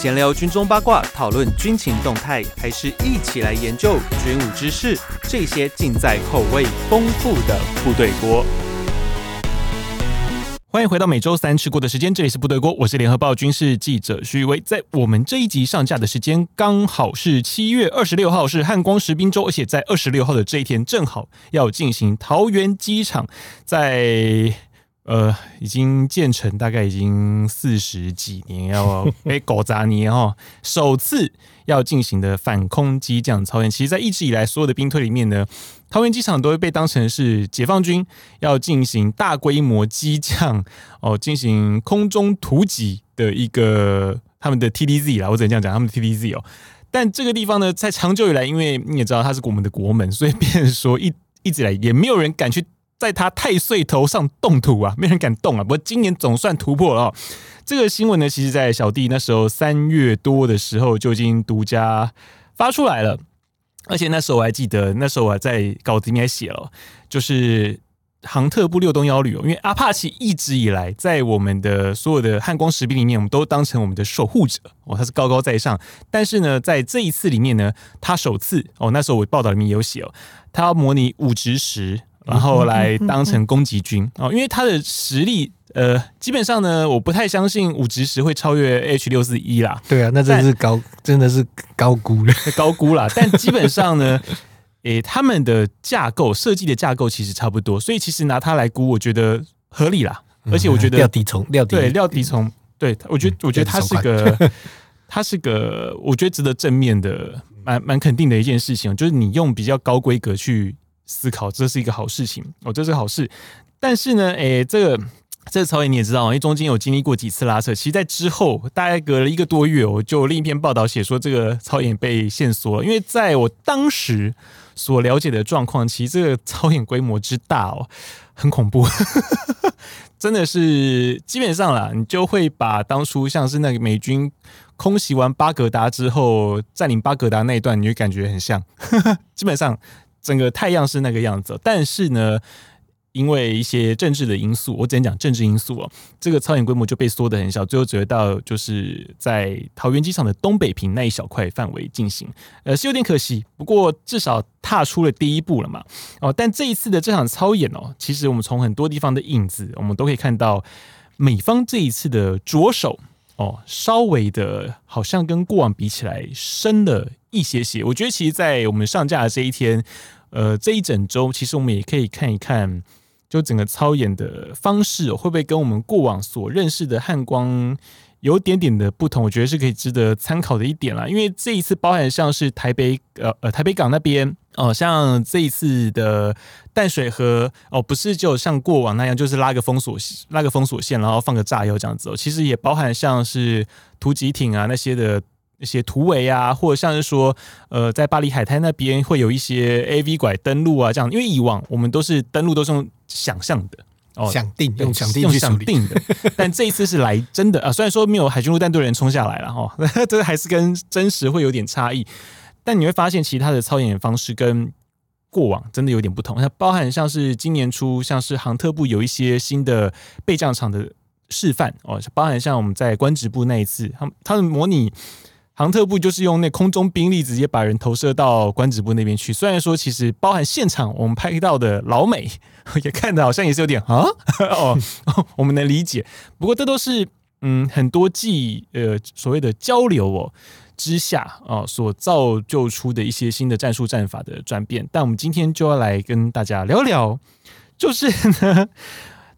闲聊军中八卦，讨论军情动态，还是一起来研究军武知识？这些尽在口味丰富的部队锅。欢迎回到每周三吃过的时间，这里是部队锅，我是联合报军事记者徐威。在我们这一集上架的时间，刚好是七月二十六号，是汉光实兵周，而且在二十六号的这一天，正好要进行桃园机场在。呃，已经建成大概已经四十几年，要被狗砸年哈，首次要进行的反空机降操演，其实，在一直以来所有的兵推里面呢，桃园机场都会被当成是解放军要进行大规模机降哦，进行空中突击的一个他们的 TDZ 啦，我只能这样讲，他们的 TDZ 哦。但这个地方呢，在长久以来，因为你也知道它是我们的国门，所以变成说一一直以来也没有人敢去。在他太岁头上动土啊，没人敢动啊。不过今年总算突破了哦。这个新闻呢，其实，在小弟那时候三月多的时候就已经独家发出来了。而且那时候我还记得，那时候我还在稿子里面写了，就是航特部六东幺旅哦，因为阿帕奇一直以来在我们的所有的汉光实兵里面，我们都当成我们的守护者哦，他是高高在上。但是呢，在这一次里面呢，他首次哦，那时候我报道里面也有写哦，他要模拟武直十。然后来当成攻击军哦，因为他的实力，呃，基本上呢，我不太相信武直十会超越 H 六四一啦。对啊，那真是高，真的是高估了，高估了。但基本上呢，诶，他们的架构设计的架构其实差不多，所以其实拿它来估，我觉得合理啦。而且我觉得料敌从，料敌对料敌从，对我觉得我觉得它是个，它是个，我觉得值得正面的，蛮蛮肯定的一件事情，就是你用比较高规格去。思考，这是一个好事情哦，这是好事。但是呢，诶，这个这个操演你也知道，因为中间有经历过几次拉扯。其实，在之后大概隔了一个多月，我就另一篇报道写说，这个操演被限缩了。因为在我当时所了解的状况，其实这个操演规模之大哦，很恐怖，真的是基本上啦，你就会把当初像是那个美军空袭完巴格达之后占领巴格达那一段，你会感觉很像，基本上。整个太阳是那个样子，但是呢，因为一些政治的因素，我只能讲政治因素哦，这个操演规模就被缩得很小，最后只会到就是在桃园机场的东北坪那一小块范围进行，呃，是有点可惜，不过至少踏出了第一步了嘛。哦，但这一次的这场操演哦，其实我们从很多地方的影子，我们都可以看到美方这一次的着手。哦，稍微的，好像跟过往比起来深了一些些。我觉得，其实，在我们上架的这一天，呃，这一整周，其实我们也可以看一看，就整个操演的方式，会不会跟我们过往所认识的汉光有点点的不同？我觉得是可以值得参考的一点啦。因为这一次，包含像是台北，呃呃，台北港那边。哦，像这一次的淡水河哦，不是就像过往那样，就是拉个封锁拉个封锁线，然后放个炸药这样子哦。其实也包含像是突击艇啊那些的一些突围啊，或者像是说呃，在巴黎海滩那边会有一些 AV 拐登陆啊这样。因为以往我们都是登陆都是用想象的哦，想定用想定用想定的，但这一次是来真的啊。虽然说没有海军陆战队人冲下来了哈，这还是跟真实会有点差异。但你会发现，其他的操演方式跟过往真的有点不同。它包含像是今年初，像是航特部有一些新的备降场的示范哦，包含像我们在官职部那一次，他们他们模拟航特部就是用那空中兵力直接把人投射到官职部那边去。虽然说其实包含现场我们拍到的老美 也看的好像也是有点啊 哦，我们能理解。不过这都是嗯很多季呃所谓的交流哦。之下啊，所造就出的一些新的战术战法的转变，但我们今天就要来跟大家聊聊，就是呢，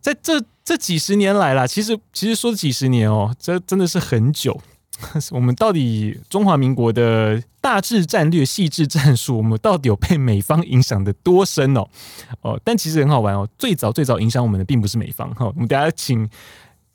在这这几十年来啦，其实其实说几十年哦，这真的是很久。我们到底中华民国的大致战略、细致战术，我们到底有被美方影响的多深哦？哦，但其实很好玩哦，最早最早影响我们的并不是美方哈。我们大家请。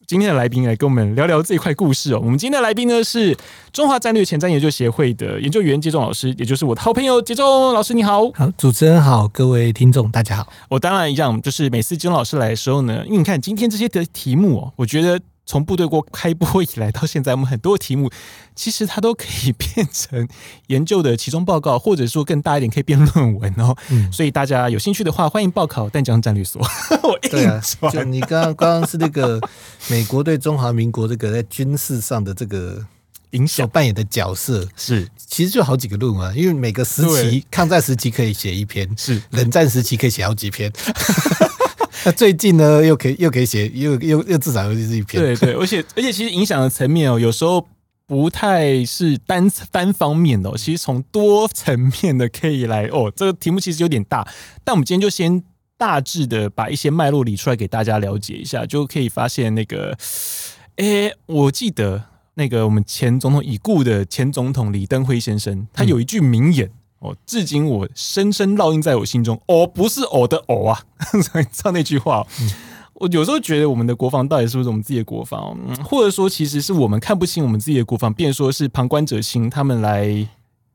今天的来宾来跟我们聊聊这一块故事哦。我们今天的来宾呢是中华战略前瞻研究协会的研究员杰仲老师，也就是我的好朋友杰仲老师，你好。好，主持人好，各位听众大家好。我当然一样，就是每次杰仲老师来的时候呢，因为你看今天这些的题目哦，我觉得。从部队锅开播以来到现在，我们很多的题目其实它都可以变成研究的其中报告，或者说更大一点可以变论文哦。嗯、所以大家有兴趣的话，欢迎报考淡江战略所。我对啊，就你刚刚刚刚是那个美国对中华民国这个在军事上的这个影响扮演的角色是，其实就好几个论文啊，因为每个时期抗战时期可以写一篇，是冷战时期可以写好几篇。那最近呢，又可以又可以写，又又又至少又是一篇。对对，而且而且其实影响的层面哦，有时候不太是单单方面的哦，其实从多层面的可以来哦。这个题目其实有点大，但我们今天就先大致的把一些脉络理出来给大家了解一下，就可以发现那个，诶，我记得那个我们前总统已故的前总统李登辉先生，他有一句名言。嗯哦，至今我深深烙印在我心中。哦，不是偶的偶啊，唱那句话。嗯、我有时候觉得我们的国防到底是不是我们自己的国防？嗯、或者说，其实是我们看不清我们自己的国防，便说是旁观者清，他们来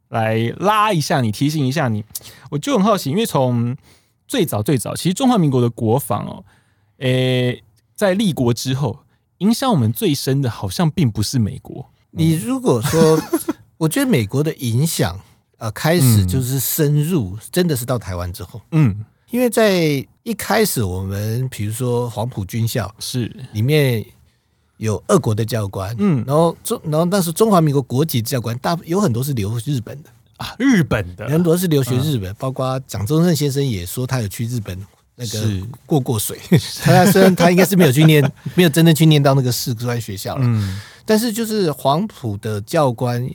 来拉一下你，提醒一下你。我就很好奇，因为从最早最早，其实中华民国的国防哦，诶、欸，在立国之后，影响我们最深的，好像并不是美国。你如果说，我觉得美国的影响。呃，开始就是深入，嗯、真的是到台湾之后，嗯，因为在一开始，我们比如说黄埔军校是。里面有俄国的教官，嗯，然后中，然后但是中华民国国籍教官大有很多是留日本的啊，日本的。很多是留学日本，嗯、包括蒋中正先生也说他有去日本那个过过水，他虽然他应该是没有去念，没有真正去念到那个士官学校了，嗯，但是就是黄埔的教官。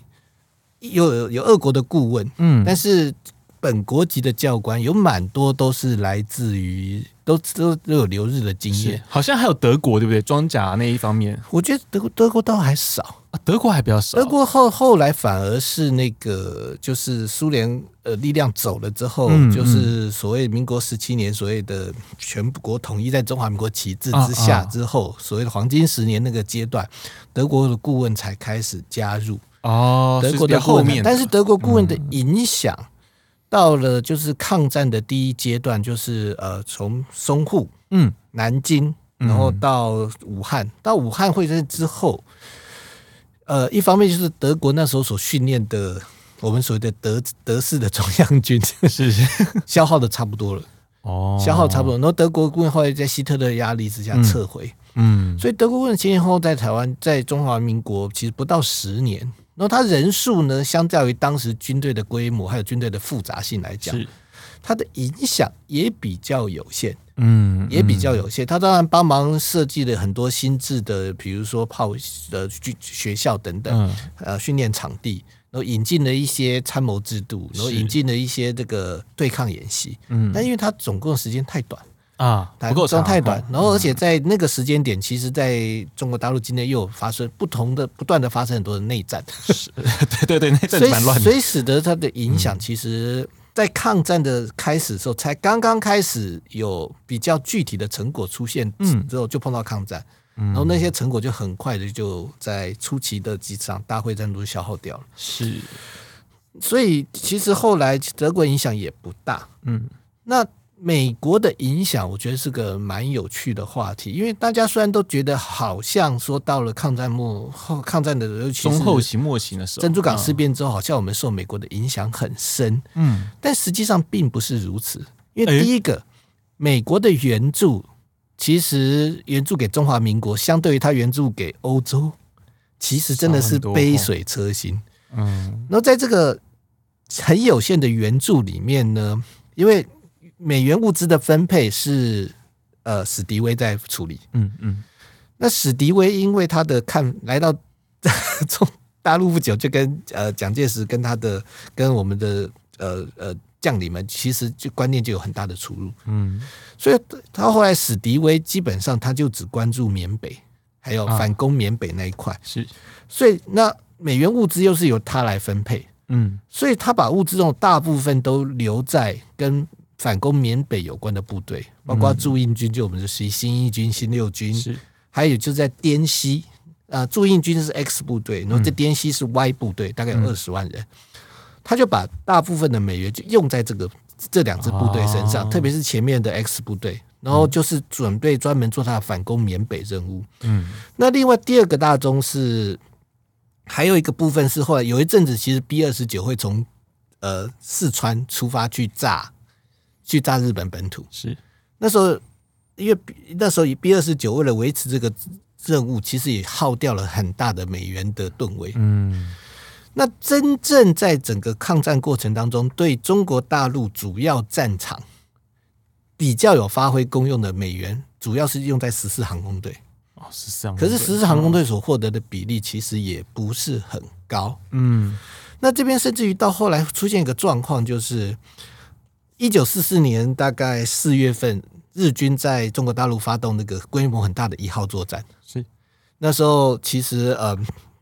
有有俄国的顾问，嗯，但是本国籍的教官有蛮多都是来自于都都都有留日的经验，好像还有德国对不对？装甲那一方面，我觉得德国德国倒还少啊，德国还比较少。德国后后来反而是那个就是苏联呃力量走了之后，嗯嗯、就是所谓民国十七年所谓的全国统一在中华民国旗帜之下之后，啊啊、所谓的黄金十年那个阶段，德国的顾问才开始加入。哦，德国的后面，但是德国顾问的影响到了就是抗战的第一阶段，就是呃从淞沪、嗯。南京，然后到武汉，到武汉会战之后，呃一方面就是德国那时候所训练的我们所谓的德德式的中央军是 是。消耗的差不多了，哦，消耗差不多，然后德国顾问后来在希特勒压力之下撤回，嗯，所以德国顾问前前后后在台湾在中华民国其实不到十年。然后他人数呢，相较于当时军队的规模还有军队的复杂性来讲，他的影响也比较有限，嗯，也比较有限。他当然帮忙设计了很多新制的，比如说炮的学校等等，呃，训练场地，然后引进了一些参谋制度，然后引进了一些这个对抗演习，嗯，但因为他总共时间太短。啊，不够长太短，然后而且在那个时间点，其实在中国大陆境内又有发生不同的、不断的发生很多的内战，是，对对对，内战蛮乱的，所以使得它的影响，其实，在抗战的开始的时候，才刚刚开始有比较具体的成果出现，嗯。之后就碰到抗战，然后那些成果就很快的就在初期的几场大会战都消耗掉了，是，所以其实后来德国影响也不大，嗯，那。美国的影响，我觉得是个蛮有趣的话题，因为大家虽然都觉得好像说到了抗战末后，抗战的尤其是中后期末期的时候，珍珠港事变之后，好像我们受美国的影响很深，嗯，但实际上并不是如此。因为第一个，美国的援助其实援助给中华民国，相对于他援助给欧洲，其实真的是杯水车薪，嗯。然后在这个很有限的援助里面呢，因为美元物资的分配是呃史迪威在处理，嗯嗯，那史迪威因为他的看来到 从大陆不久，就跟呃蒋介石跟他的跟我们的呃呃将领们，其实就观念就有很大的出入，嗯，所以他后来史迪威基本上他就只关注缅北，还有反攻缅北那一块，是，所以那美元物资又是由他来分配，嗯，所以他把物资这种大部分都留在跟。反攻缅北有关的部队，包括驻印军，就我们的新新一军、新六军，是。还有就在滇西啊，驻印军是 X 部队，然后这滇西是 Y 部队，大概有二十万人，他就把大部分的美元就用在这个这两支部队身上，特别是前面的 X 部队，然后就是准备专门做他的反攻缅北任务。嗯，那另外第二个大宗是还有一个部分是后来有一阵子，其实 B 二十九会从呃四川出发去炸。去炸日本本土是那时候，因为那时候以 B 二十九为了维持这个任务，其实也耗掉了很大的美元的吨位。嗯，那真正在整个抗战过程当中，对中国大陆主要战场比较有发挥功用的美元，主要是用在十四航空队。哦，十四航空可是十四航空队所获得的比例其实也不是很高。嗯，那这边甚至于到后来出现一个状况，就是一九四四年大概四月份，日军在中国大陆发动那个规模很大的一号作战。是那时候其实呃，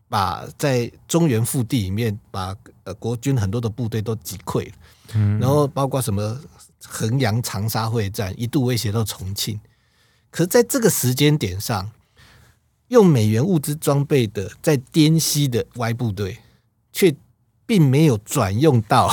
把在中原腹地里面把呃国军很多的部队都击溃了，嗯，然后包括什么衡阳、长沙会战，一度威胁到重庆。可是在这个时间点上，用美元物资装备的在滇西的 Y 部队，却并没有转用到，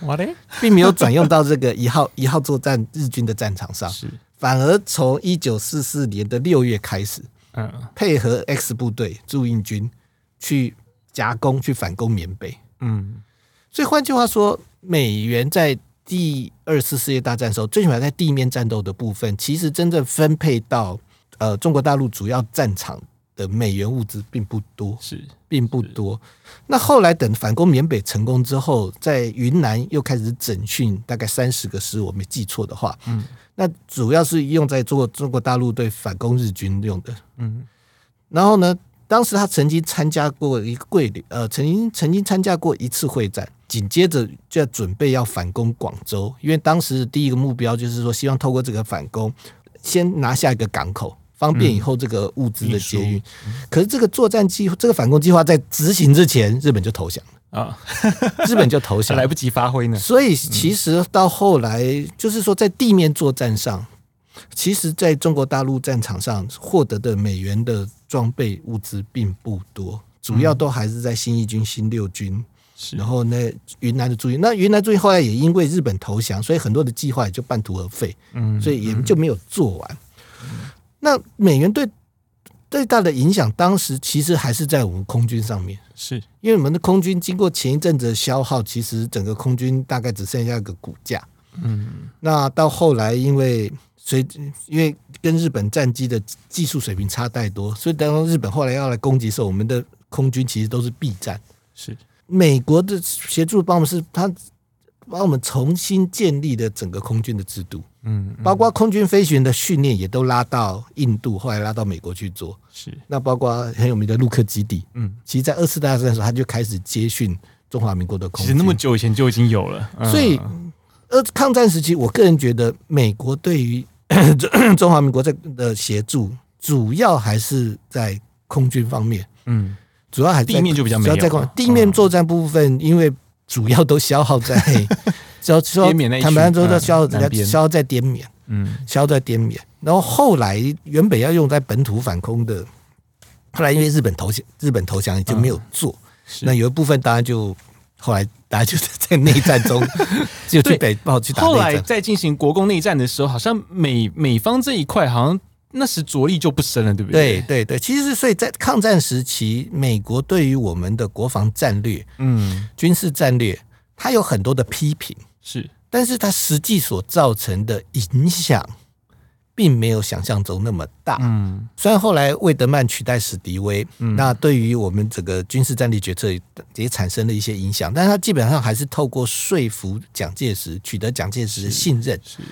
并没有转用到这个一号一号作战日军的战场上，反而从一九四四年的六月开始，嗯，配合 X 部队驻印军去夹攻去反攻缅北，嗯，所以换句话说，美元在第二次世界大战的时候，最起码在地面战斗的部分，其实真正分配到呃中国大陆主要战场。的美元物资并不多，是并不多。那后来等反攻缅北成功之后，在云南又开始整训，大概三十个师，我没记错的话，嗯，那主要是用在做中国大陆对反攻日军用的，嗯。然后呢，当时他曾经参加过一个桂林，呃，曾经曾经参加过一次会战，紧接着就要准备要反攻广州，因为当时第一个目标就是说，希望透过这个反攻，先拿下一个港口。方便以后这个物资的接运，可是这个作战计划，这个反攻计划在执行之前，日本就投降了。啊！日本就投降，来不及发挥呢。所以其实到后来，就是说在地面作战上，其实在中国大陆战场上获得的美元的装备物资并不多，主要都还是在新一军、新六军，然后那云南的驻军，那云南驻军后来也因为日本投降，所以很多的计划也就半途而废，嗯，所以也就没有做完。那美元对最大的影响，当时其实还是在我们空军上面，是因为我们的空军经过前一阵子的消耗，其实整个空军大概只剩下一个骨架。嗯，那到后来，因为随因为跟日本战机的技术水平差太多，所以当日本后来要来攻击的时候，我们的空军其实都是避战。是美国的协助帮我们，是他帮我们重新建立的整个空军的制度。嗯，包括空军飞行员的训练也都拉到印度，后来拉到美国去做。是，那包括很有名的陆克基地。嗯，其实，在二次大战的时候，他就开始接训中华民国的空军。其实那么久以前就已经有了。所以，呃，抗战时期，我个人觉得，美国对于 中华民国在的协助，主要还是在空军方面。嗯，主要还是地面就比较没有。在地面作战部分，因为主要都消耗在。只要说坦白说，都消耗在消耗在滇缅，嗯，消耗在滇缅。然后后来原本要用在本土反攻的，后来因为日本投降，日本投降也就没有做。那有一部分当然就后来大家就在内战中 就去北报去打。后来在进行国共内战的时候，好像美美方这一块好像那时着力就不深了，对不对？对对对，其实所以在抗战时期，美国对于我们的国防战略，嗯，军事战略，它有很多的批评。是，但是它实际所造成的影响，并没有想象中那么大。嗯，虽然后来魏德曼取代史迪威，嗯，那对于我们整个军事战略决策也产生了一些影响，但是他基本上还是透过说服蒋介石，取得蒋介石的信任，是，是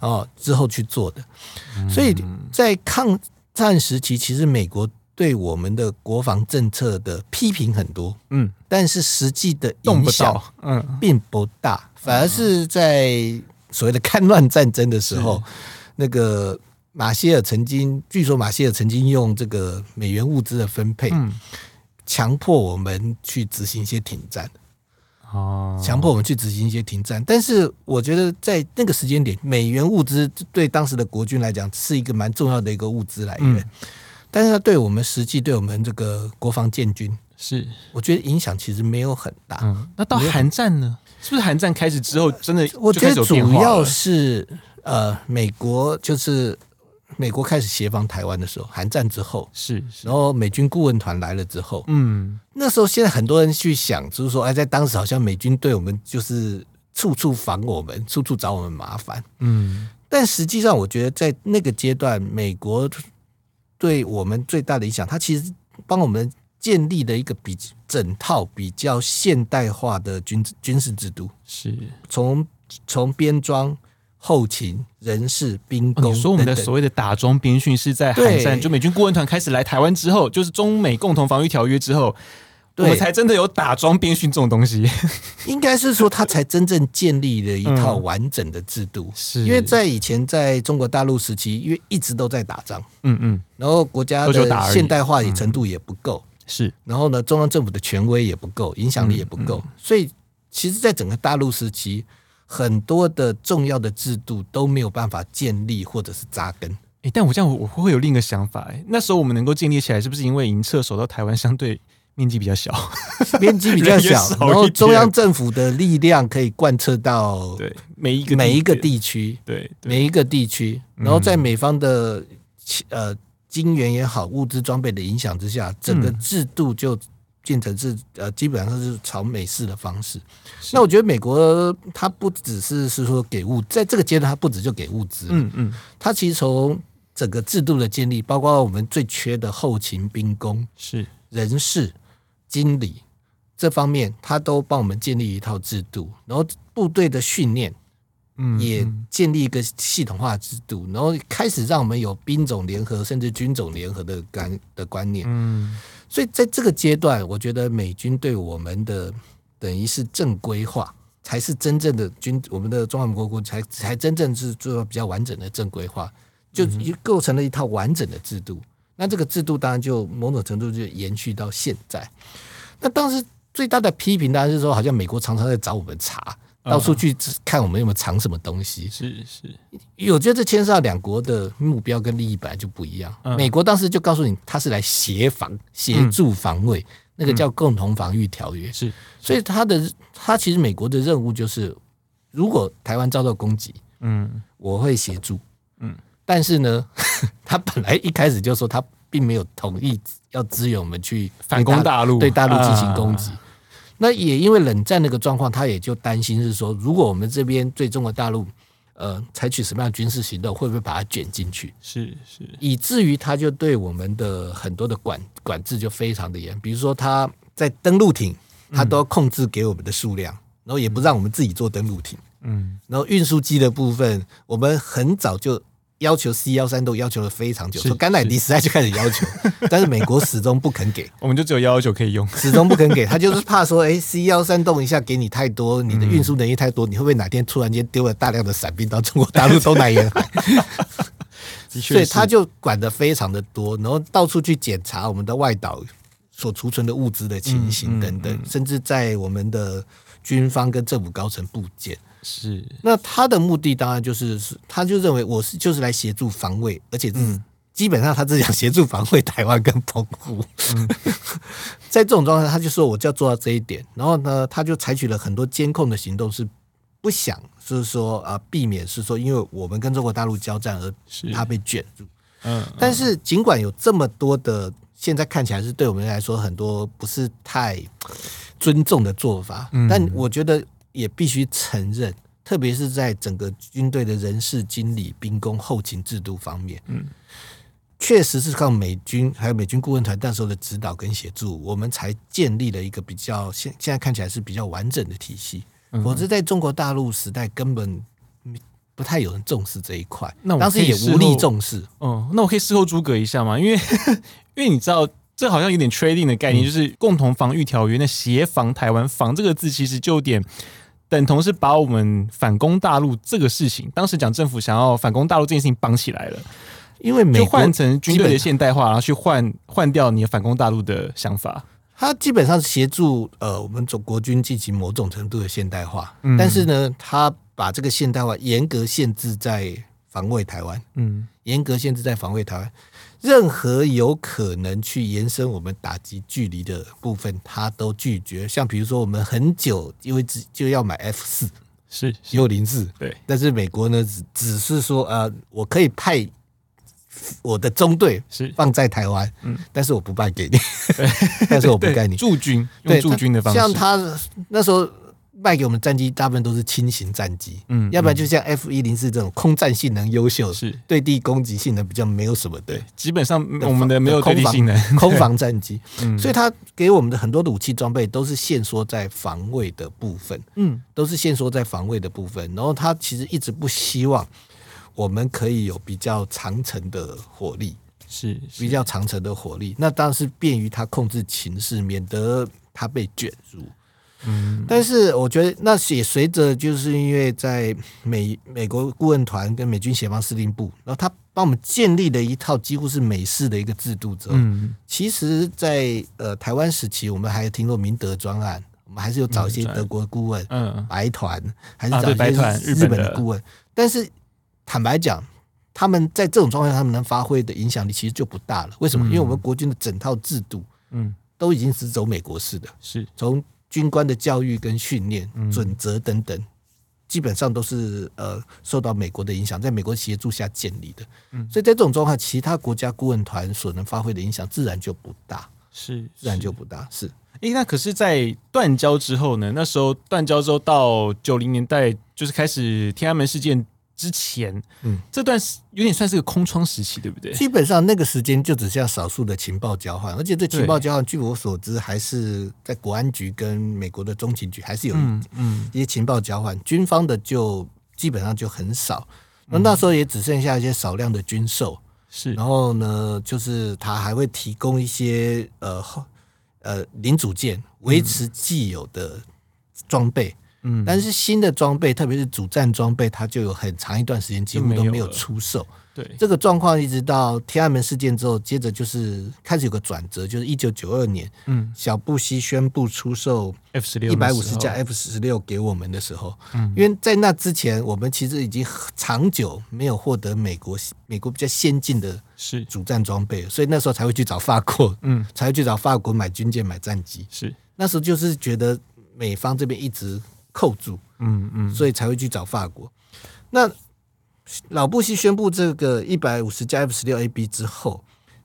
哦之后去做的。所以在抗战时期，其实美国。对我们的国防政策的批评很多，嗯，但是实际的影响，嗯，并不大，反而是在所谓的戡乱战争的时候，那个马歇尔曾经，据说马歇尔曾经用这个美元物资的分配，强迫我们去执行一些停战，哦，强迫我们去执行一些停战，但是我觉得在那个时间点，美元物资对当时的国军来讲是一个蛮重要的一个物资来源。但是它对我们实际对我们这个国防建军是，我觉得影响其实没有很大。嗯，那到韩战呢？是不是韩战开始之后，真的我觉得主要是呃，美国就是美国开始协防台湾的时候，韩战之后是，然后美军顾问团来了之后，嗯，那时候现在很多人去想，就是说，哎，在当时好像美军对我们就是处处防我们，处处找我们麻烦，嗯，但实际上我觉得在那个阶段，美国。对我们最大的影响，它其实帮我们建立了一个比整套比较现代化的军军事制度，是从从编装。后勤、人事、兵工，你说我们的所谓的打桩兵训是在海战，就美军顾问团开始来台湾之后，就是中美共同防御条约之后，我们才真的有打桩编训这种东西。应该是说，他才真正建立了一套完整的制度。是因为在以前在中国大陆时期，因为一直都在打仗，嗯嗯，然后国家的现代化程度也不够，是，然后呢，中央政府的权威也不够，影响力也不够，所以其实，在整个大陆时期。很多的重要的制度都没有办法建立或者是扎根。哎、欸，但我这样我会有另一个想法。哎，那时候我们能够建立起来，是不是因为营撤守到台湾相对面积比较小，面积比较小，然后中央政府的力量可以贯彻到对每一个每一个地区，对每一个地区，然后在美方的呃金援也好，物资装备的影响之下，整个制度就。变成是呃，基本上是朝美式的方式。那我觉得美国它不只是是说给物，在这个阶段它不止就给物资，嗯嗯，它其实从整个制度的建立，包括我们最缺的后勤兵工是。人事经理这方面，他都帮我们建立一套制度，然后部队的训练，嗯，也建立一个系统化制度，然后开始让我们有兵种联合甚至军种联合的观的观念，嗯。所以在这个阶段，我觉得美军对我们的等于是正规化，才是真正的军，我们的中华民国国才才真正是做到比较完整的正规化，就构成了一套完整的制度。那这个制度当然就某种程度就延续到现在。那当时最大的批评当然是说，好像美国常常在找我们查。到处去看我们有没有藏什么东西，是是，我觉得这牵涉到两国的目标跟利益本来就不一样。美国当时就告诉你，他是来协防、协助防卫，那个叫共同防御条约。是，所以他的他其实美国的任务就是，如果台湾遭到攻击，嗯，我会协助，嗯，但是呢，他本来一开始就说他并没有同意要支援我们去反攻大陆，对大陆进行攻击。那也因为冷战那个状况，他也就担心是说，如果我们这边对中国大陆，呃，采取什么样的军事行动，会不会把它卷进去？是是，以至于他就对我们的很多的管管制就非常的严，比如说他在登陆艇，他都要控制给我们的数量，然后也不让我们自己做登陆艇，嗯，然后运输机的部分，我们很早就。要求 C 幺三都要求了非常久，说甘乃迪时代就开始要求，但是美国始终不肯给，我们就只有幺幺九可以用，始终不肯给，他就是怕说，哎，C 幺三动一下给你太多，你的运输能力太多，你会不会哪天突然间丢了大量的伞兵到中国大陆东南沿海？所以他就管的非常的多，然后到处去检查我们的外岛所储存的物资的情形等等，甚至在我们的军方跟政府高层部件。是，那他的目的当然就是，他就认为我是就是来协助防卫，而且是基本上他只想协助防卫台湾跟澎湖。嗯、在这种状态，他就说我就要做到这一点，然后呢，他就采取了很多监控的行动，是不想就是说啊，避免是说因为我们跟中国大陆交战而他被卷入。嗯，但是尽管有这么多的，现在看起来是对我们来说很多不是太尊重的做法，但我觉得。也必须承认，特别是在整个军队的人事、经理、兵工、后勤制度方面，嗯，确实是靠美军还有美军顾问团那时候的指导跟协助，我们才建立了一个比较现现在看起来是比较完整的体系。否则，在中国大陆时代，根本不太有人重视这一块。那当时也无力重视。哦，那我可以事后诸葛一下吗？因为 因为你知道，这好像有点 trading 的概念，就是共同防御条约。那协防台湾，防这个字其实就有点。等同是把我们反攻大陆这个事情，当时讲政府想要反攻大陆这件事情绑起来了，因为美国换成军队的现代化，然后去换换掉你反攻大陆的想法。他基本上是协助呃我们总国军进行某种程度的现代化，嗯、但是呢，他把这个现代化严格限制在防卫台湾，嗯，严格限制在防卫台湾。任何有可能去延伸我们打击距离的部分，他都拒绝。像比如说，我们很久因为只就要买 F 四，是幽灵四，对。但是美国呢，只只是说，呃，我可以派我的中队是放在台湾，嗯，但是我不卖给你，但是我不盖你驻军，用驻军的方式。像他那时候卖给我们战机大部分都是轻型战机，嗯，要不然就像 F 一零四这种空战性能优秀，是。对地攻击性能比较没有什么的，对，基本上我们的没有空地性能，空防战机，嗯，所以它给我们的很多的武器装备都是限缩在防卫的部分，嗯，都是限缩在防卫的部分，然后它其实一直不希望我们可以有比较长程的火力。是，是。比较长程的火力，那当然是便于他控制情势，免得他被卷入。嗯，但是我觉得那也随着，就是因为在美美国顾问团跟美军协防司令部，然后他帮我们建立了一套几乎是美式的一个制度之后，嗯，其实在，在呃台湾时期，我们还听过明德专案，我们还是有找一些德国顾问，嗯，白团，还是找一些日本的顾问。但是坦白讲。他们在这种状况下，他们能发挥的影响力其实就不大了。为什么？因为我们国军的整套制度，嗯，都已经是走美国式的，是从军官的教育跟训练准则等等，基本上都是呃受到美国的影响，在美国协助下建立的。所以在这种状况下，其他国家顾问团所能发挥的影响自然就不大，是自然就不大。是，诶，那可是，在断交之后呢？那时候断交之后到九零年代，就是开始天安门事件。之前，嗯，这段有点算是个空窗时期，对不对？基本上那个时间就只剩下少数的情报交换，而且这情报交换，据我所知，还是在国安局跟美国的中情局还是有嗯一些情报交换，军方的就基本上就很少。那那时候也只剩下一些少量的军售，是。然后呢，就是他还会提供一些呃呃零组件，维持既有的装备。嗯，但是新的装备，特别是主战装备，它就有很长一段时间几乎都没有出售。对，这个状况一直到天安门事件之后，接着就是开始有个转折，就是一九九二年，嗯，小布希宣布出售 F 十六一百五十架 F 十六给我们的时候，嗯，因为在那之前，我们其实已经长久没有获得美国美国比较先进的是。主战装备，所以那时候才会去找法国，嗯，才会去找法国买军舰、买战机。是。那时候就是觉得美方这边一直。扣住，嗯嗯，所以才会去找法国。那老布希宣布这个一百五十架 F 十六 A B 之后，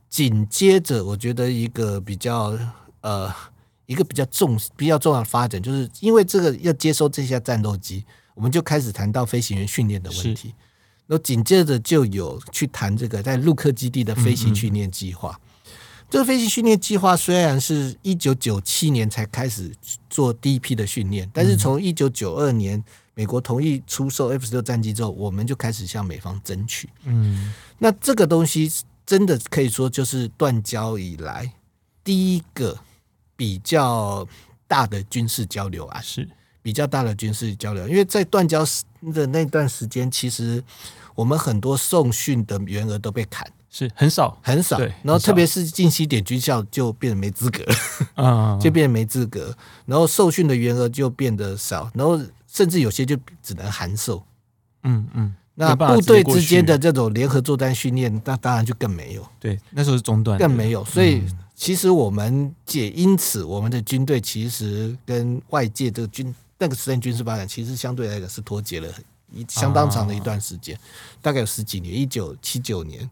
紧接着我觉得一个比较呃一个比较重比较重要的发展，就是因为这个要接收这些战斗机，我们就开始谈到飞行员训练的问题。那紧接着就有去谈这个在陆克基地的飞行训练计划。嗯嗯这个飞行训练计划虽然是一九九七年才开始做第一批的训练，但是从一九九二年美国同意出售 F 十六战机之后，我们就开始向美方争取。嗯，那这个东西真的可以说就是断交以来第一个比较大的军事交流啊，是比较大的军事交流，因为在断交的那段时间，其实我们很多送训的员额都被砍。是很少很少，然后特别是近期点军校就变得没资格了，就变得没资格，然后受训的员额就变得少，然后甚至有些就只能函授。嗯嗯，那部队之间的这种联合作战训练，那当然就更没有。对，那时候是中断，更没有。所以其实我们也因此，我们的军队其实跟外界这个军那个时代军事发展，其实相对来讲是脱节了一相当长的一段时间，大概有十几年，一九七九年。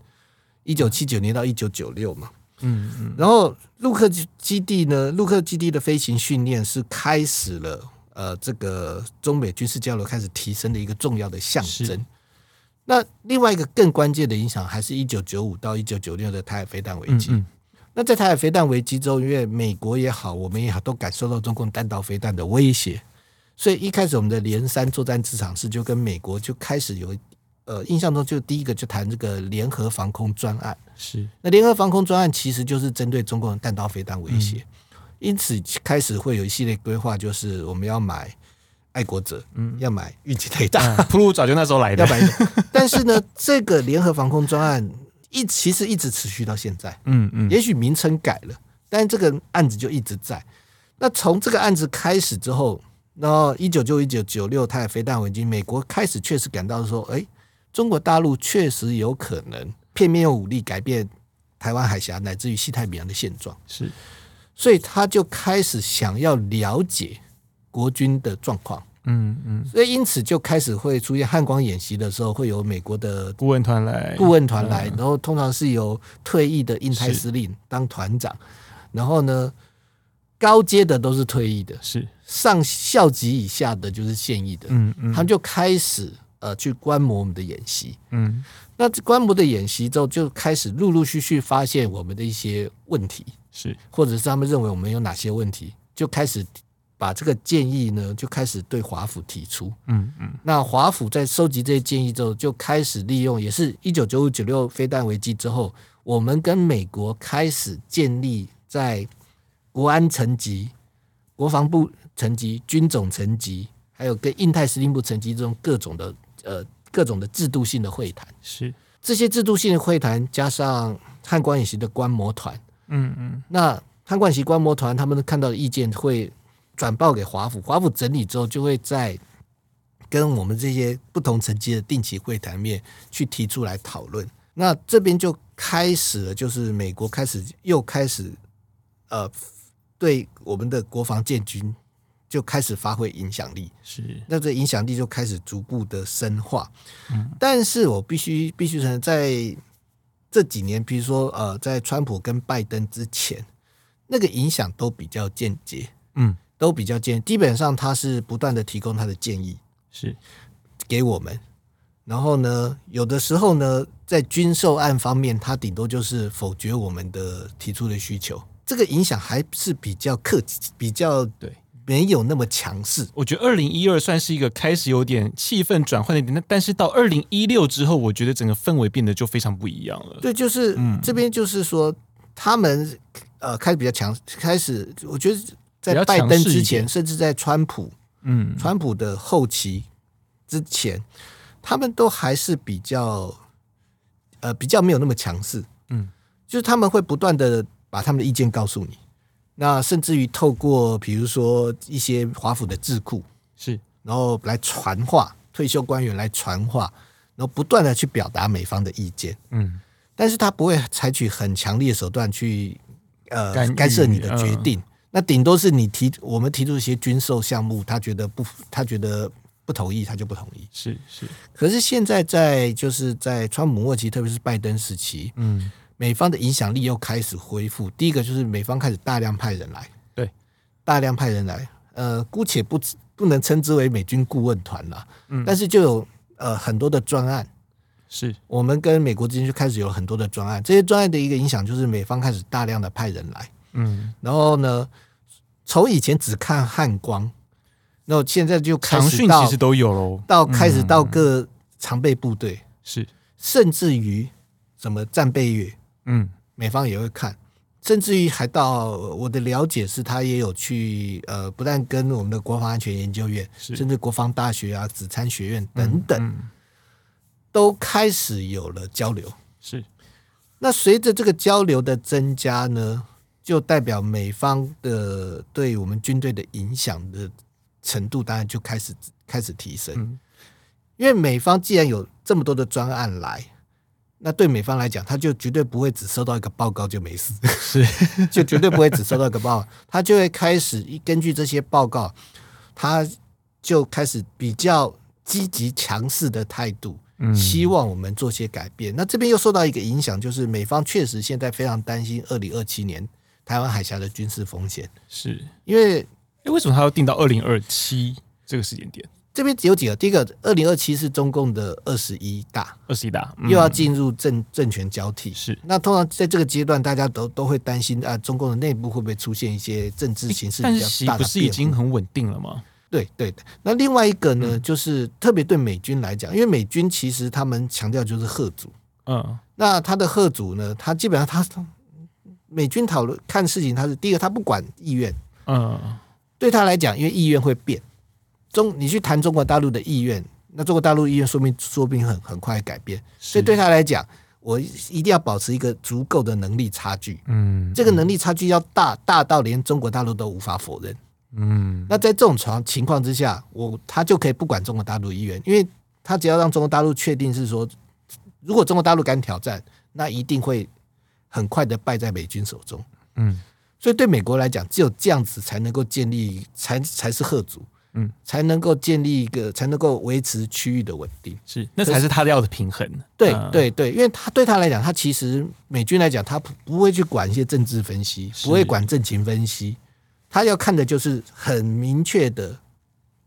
一九七九年到一九九六嘛，嗯嗯，然后陆克基地呢，陆克基地的飞行训练是开始了，呃，这个中美军事交流开始提升的一个重要的象征。那另外一个更关键的影响，还是一九九五到一九九六的台海飞弹危机。嗯嗯，那在台海飞弹危机中，因为美国也好，我们也好，都感受到中共弹道飞弹的威胁，所以一开始我们的连山作战职场是就跟美国就开始有。呃，印象中就第一个就谈这个联合防空专案，是。那联合防空专案其实就是针对中共的弹道飞弹威胁，嗯、因此开始会有一系列规划，就是我们要买爱国者，嗯，要买预警雷达，普鲁早就那时候来的，要买。但是呢，这个联合防空专案一其实一直持续到现在，嗯嗯，也许名称改了，但是这个案子就一直在。那从这个案子开始之后，然后一九九一九九六台海飞弹危机，美国开始确实感到说，哎。中国大陆确实有可能片面用武力改变台湾海峡乃至于西太平洋的现状，是，所以他就开始想要了解国军的状况，嗯嗯，所以因此就开始会出现汉光演习的时候，会有美国的顾问团来，顾问团来，然后通常是由退役的印太司令当团长，然后呢，高阶的都是退役的，是。上校级以下的就是现役的，嗯嗯，他们就开始呃去观摩我们的演习，嗯，那观摩的演习之后，就开始陆陆续续发现我们的一些问题，是。或者是他们认为我们有哪些问题，就开始把这个建议呢，就开始对华府提出，嗯嗯，那华府在收集这些建议之后，就开始利用，也是一九九五九六飞弹危机之后，我们跟美国开始建立在。国安层级、国防部层级、军总层级，还有跟印太司令部层级这种各种的呃各种的制度性的会谈，是这些制度性的会谈加上汉光演习的观摩团，嗯嗯，那汉光演习观摩团他们看到的意见会转报给华府，华府整理之后就会在跟我们这些不同层级的定期会谈面去提出来讨论。那这边就开始了，就是美国开始又开始呃。对我们的国防建军就开始发挥影响力，是那这影响力就开始逐步的深化。嗯，但是我必须必须承认，在这几年，比如说呃，在川普跟拜登之前，那个影响都比较间接，嗯，都比较间。基本上他是不断的提供他的建议，是给我们。然后呢，有的时候呢，在军售案方面，他顶多就是否决我们的提出的需求。这个影响还是比较客气，比较对，没有那么强势。我觉得二零一二算是一个开始有点气氛转换的点，但是到二零一六之后，我觉得整个氛围变得就非常不一样了。对，就是、嗯、这边就是说，他们呃开始比较强，开始我觉得在拜登之前，甚至在川普，嗯，川普的后期之前，他们都还是比较呃比较没有那么强势，嗯，就是他们会不断的。把他们的意见告诉你，那甚至于透过比如说一些华府的智库是，然后来传话，退休官员来传话，然后不断的去表达美方的意见，嗯，但是他不会采取很强烈的手段去呃干涉你的决定，那顶多是你提我们提出一些军售项目，他觉得不他觉得不同意，他就不同意，是是，可是现在在就是在川普末期，特别是拜登时期，嗯。美方的影响力又开始恢复。第一个就是美方开始大量派人来，对，大量派人来。呃，姑且不不能称之为美军顾问团了，嗯，但是就有呃很多的专案，是。我们跟美国之间就开始有很多的专案。这些专案的一个影响就是美方开始大量的派人来，嗯，然后呢，从以前只看汉光，然后现在就开始到其实都有喽，到开始到各常备部队，是，甚至于什么战备月。嗯，美方也会看，甚至于还到我的了解是，他也有去呃，不但跟我们的国防安全研究院，甚至国防大学啊、紫参学院等等，嗯嗯、都开始有了交流。是，那随着这个交流的增加呢，就代表美方的对我们军队的影响的程度，当然就开始开始提升。嗯、因为美方既然有这么多的专案来。那对美方来讲，他就绝对不会只收到一个报告就没事，是 就绝对不会只收到一个报告，他就会开始根据这些报告，他就开始比较积极强势的态度，希望我们做些改变。那这边又受到一个影响，就是美方确实现在非常担心二零二七年台湾海峡的军事风险，是因为诶，为什么他要定到二零二七这个时间点？这边只有几个，第一个，二零二七是中共的二十一大，二十一大、嗯、又要进入政政权交替，是。那通常在这个阶段，大家都都会担心啊，中共的内部会不会出现一些政治形势比较大的变化？但是习不是已经很稳定了吗？对对的。那另外一个呢，嗯、就是特别对美军来讲，因为美军其实他们强调就是吓阻，嗯，那他的吓阻呢，他基本上他美军讨论看事情，他是第一个，他不管意愿，嗯，对他来讲，因为意愿会变。中，你去谈中国大陆的意愿，那中国大陆意愿说明说不定很很快改变，所以对他来讲，我一定要保持一个足够的能力差距。嗯，这个能力差距要大，大到连中国大陆都无法否认。嗯，那在这种情情况之下，我他就可以不管中国大陆意愿，因为他只要让中国大陆确定是说，如果中国大陆敢挑战，那一定会很快的败在美军手中。嗯，所以对美国来讲，只有这样子才能够建立，才才是吓阻。嗯，才能够建立一个，才能够维持区域的稳定，是那才是他要的平衡。对对对，因为他对他来讲，他其实美军来讲，他不不会去管一些政治分析，不会管政情分析，他要看的就是很明确的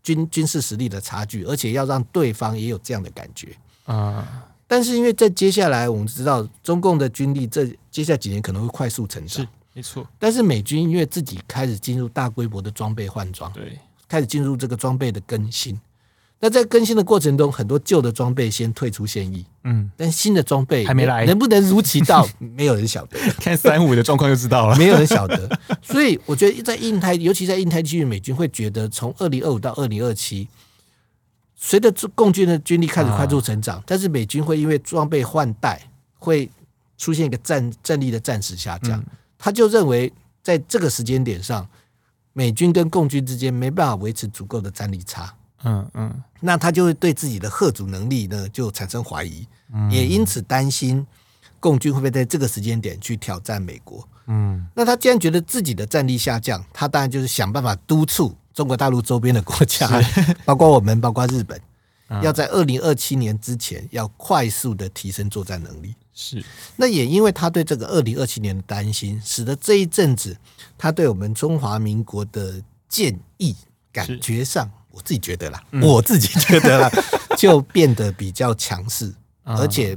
军军事实力的差距，而且要让对方也有这样的感觉。啊。但是因为在接下来我们知道中共的军力这接下来几年可能会快速成长，是没错。但是美军因为自己开始进入大规模的装备换装，对，开始进入这个装备的更新。那在更新的过程中，很多旧的装备先退出现役，嗯，但新的装备还没来，能不能如期到，没有人晓得。看三五的状况就知道了，没有人晓得。所以我觉得在印太，尤其在印太区域，美军会觉得从二零二五到二零二七，随着共军的军力开始快速成长，啊、但是美军会因为装备换代会出现一个战战力的暂时下降，嗯、他就认为在这个时间点上，美军跟共军之间没办法维持足够的战力差。嗯嗯，那他就会对自己的贺主能力呢就产生怀疑，嗯、也因此担心共军会不会在这个时间点去挑战美国。嗯，那他既然觉得自己的战力下降，他当然就是想办法督促中国大陆周边的国家，包括我们，包括日本，嗯、要在二零二七年之前要快速的提升作战能力。是，那也因为他对这个二零二七年的担心，使得这一阵子他对我们中华民国的建议感觉上。我自己觉得啦，嗯、我自己觉得啦，就变得比较强势，而且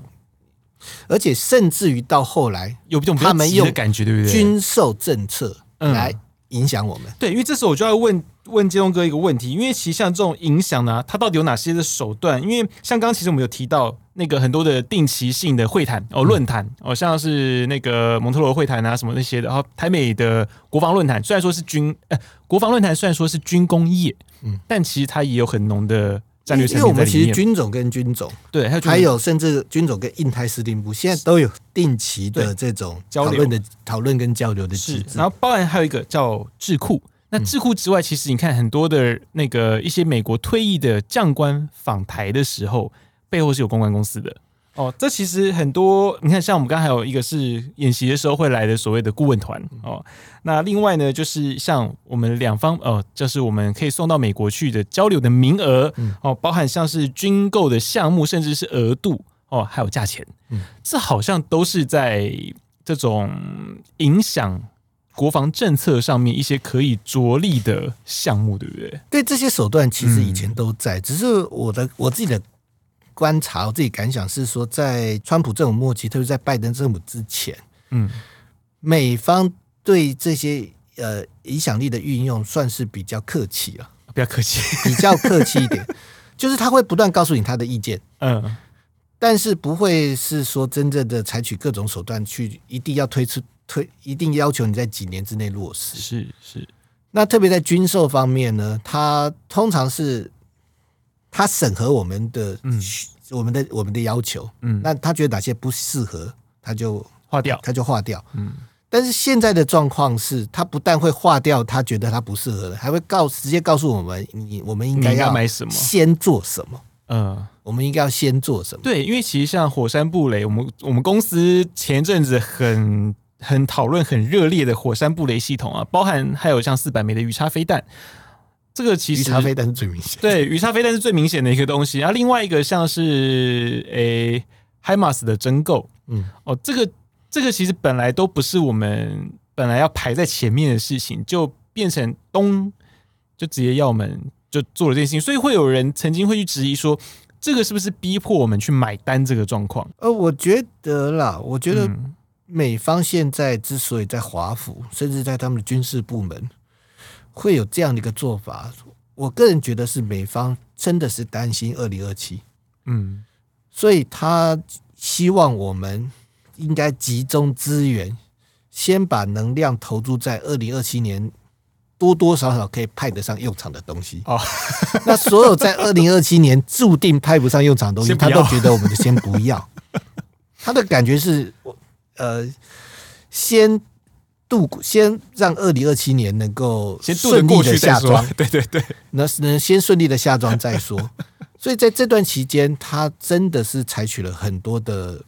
而且甚至于到后来，有种他们用感觉，对不对？军售政策来影响我们。对，因为这时候我就要问问建东哥一个问题，因为其实像这种影响呢，它到底有哪些的手段？因为像刚刚其实我们有提到那个很多的定期性的会谈哦，论坛哦，像是那个蒙特罗会谈啊什么那些的，然后台美的国防论坛，虽然说是军呃国防论坛，虽然说是军工业。嗯，但其实它也有很浓的战略，因为我们其实军种跟军种，对，还有还有甚至军种跟印太司令部，现在都有定期的这种交流的讨论跟交流的机制。然后，包含还有一个叫智库。那智库之外，其实你看很多的那个一些美国退役的将官访台的时候，背后是有公关公司的。哦，这其实很多，你看，像我们刚才还有一个是演习的时候会来的所谓的顾问团哦。那另外呢，就是像我们两方哦，就是我们可以送到美国去的交流的名额哦，包含像是军购的项目，甚至是额度哦，还有价钱，嗯，这好像都是在这种影响国防政策上面一些可以着力的项目，对不对？对，这些手段其实以前都在，嗯，只是我的我自己的。观察我自己感想是说，在川普政府末期，特别在拜登政府之前，嗯，美方对这些呃影响力的运用算是比较客气了，比较客气，比较客气一点，就是他会不断告诉你他的意见，嗯，但是不会是说真正的采取各种手段去一定要推出推，一定要求你在几年之内落实，是是。那特别在军售方面呢，他通常是。他审核我们的，嗯，我们的我们的要求，嗯，那他觉得哪些不适合，他就划掉，他就划掉，嗯。但是现在的状况是，他不但会划掉，他觉得他不适合的，还会告直接告诉我们，你我们应该要买什么，先做什么，嗯，我们应该要先做什么？对，因为其实像火山布雷，我们我们公司前阵子很很讨论很热烈的火山布雷系统啊，包含还有像四百枚的鱼叉飞弹。这个其实鱼叉飞弹是最明显，对，鱼叉飞弹是最明显的一个东西。然后另外一个像是诶海马斯的征购，嗯，哦，这个这个其实本来都不是我们本来要排在前面的事情，就变成东就直接要我们就做了这件事情，所以会有人曾经会去质疑说，这个是不是逼迫我们去买单这个状况？呃，我觉得啦，我觉得美方现在之所以在华府，甚至在他们的军事部门。会有这样的一个做法，我个人觉得是美方真的是担心二零二七，嗯，所以他希望我们应该集中资源，先把能量投注在二零二七年多多少少可以派得上用场的东西。哦，那所有在二零二七年注定派不上用场的东西，他都觉得我们就先不要。他的感觉是，呃，先。度，先让二零二七年能够顺利的下庄，对对对，那能先顺利的下庄再说。所以在这段期间，他真的是采取了很多的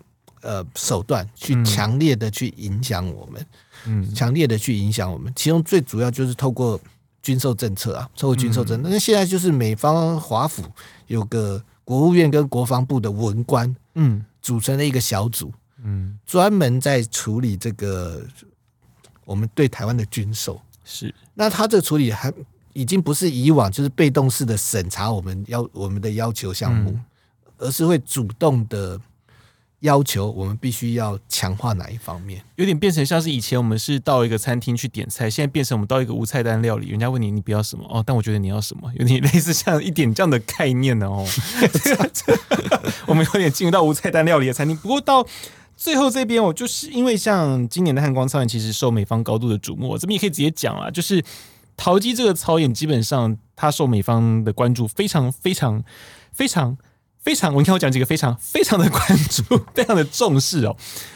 呃手段，去强烈的去影响我们，嗯，强烈的去影响我们。其中最主要就是透过军售政策啊，透过军售政策。那现在就是美方华府有个国务院跟国防部的文官，嗯，组成了一个小组，嗯，专门在处理这个。我们对台湾的军售是，那他这个处理还已经不是以往就是被动式的审查我们要我们的要求项目，嗯、而是会主动的。要求我们必须要强化哪一方面？有点变成像是以前我们是到一个餐厅去点菜，现在变成我们到一个无菜单料理，人家问你你不要什么哦，但我觉得你要什么，有点类似像一点这样的概念呢哦。我们有点进入到无菜单料理的餐厅，不过到最后这边，我就是因为像今年的汉光操演其实受美方高度的瞩目，这边也可以直接讲啊，就是陶机这个操演基本上它受美方的关注非常非常非常。非常，我你看我讲几个非常非常的关注，非常的重视哦。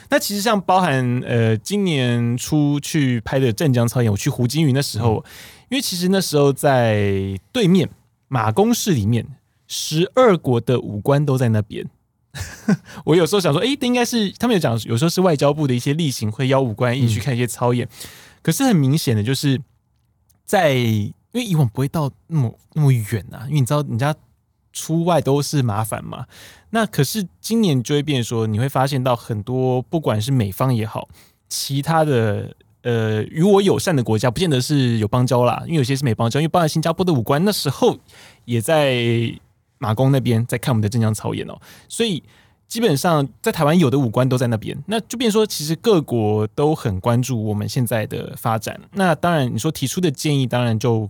那其实像包含呃，今年初去拍的湛江操演，我去胡金云的时候，因为其实那时候在对面马公市里面，十二国的武官都在那边。我有时候想说，哎，应该是他们有讲，有时候是外交部的一些例行会邀武官一起去看一些操演。可是很明显的就是在，因为以往不会到那么那么远啊，因为你知道人家。出外都是麻烦嘛，那可是今年就会变说，你会发现到很多，不管是美方也好，其他的呃与我友善的国家，不见得是有邦交啦，因为有些是没邦交，因为包括新加坡的武官那时候也在马公那边在看我们的镇江操演哦，所以基本上在台湾有的武官都在那边，那就变说其实各国都很关注我们现在的发展，那当然你说提出的建议，当然就。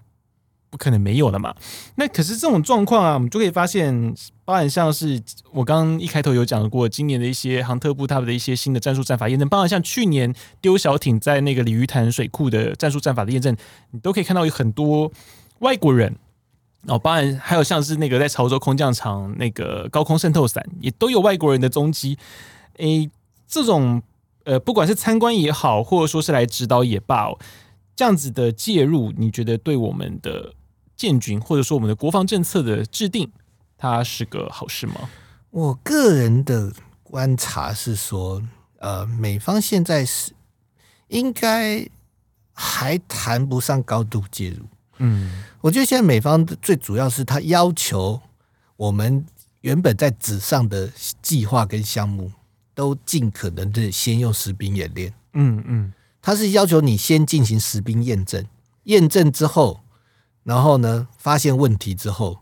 不可能没有了嘛？那可是这种状况啊，我们就可以发现，包含像是我刚刚一开头有讲过，今年的一些航特部他们的一些新的战术战法验证，包含像去年丢小艇在那个鲤鱼潭水库的战术战法的验证，你都可以看到有很多外国人哦，当然还有像是那个在潮州空降场那个高空渗透伞，也都有外国人的踪迹。诶，这种呃，不管是参观也好，或者说是来指导也罢，这样子的介入，你觉得对我们的？建军或者说我们的国防政策的制定，它是个好事吗？我个人的观察是说，呃，美方现在是应该还谈不上高度介入。嗯，我觉得现在美方最主要是他要求我们原本在纸上的计划跟项目都尽可能的先用实兵演练。嗯嗯，他是要求你先进行实兵验证，验证之后。然后呢，发现问题之后，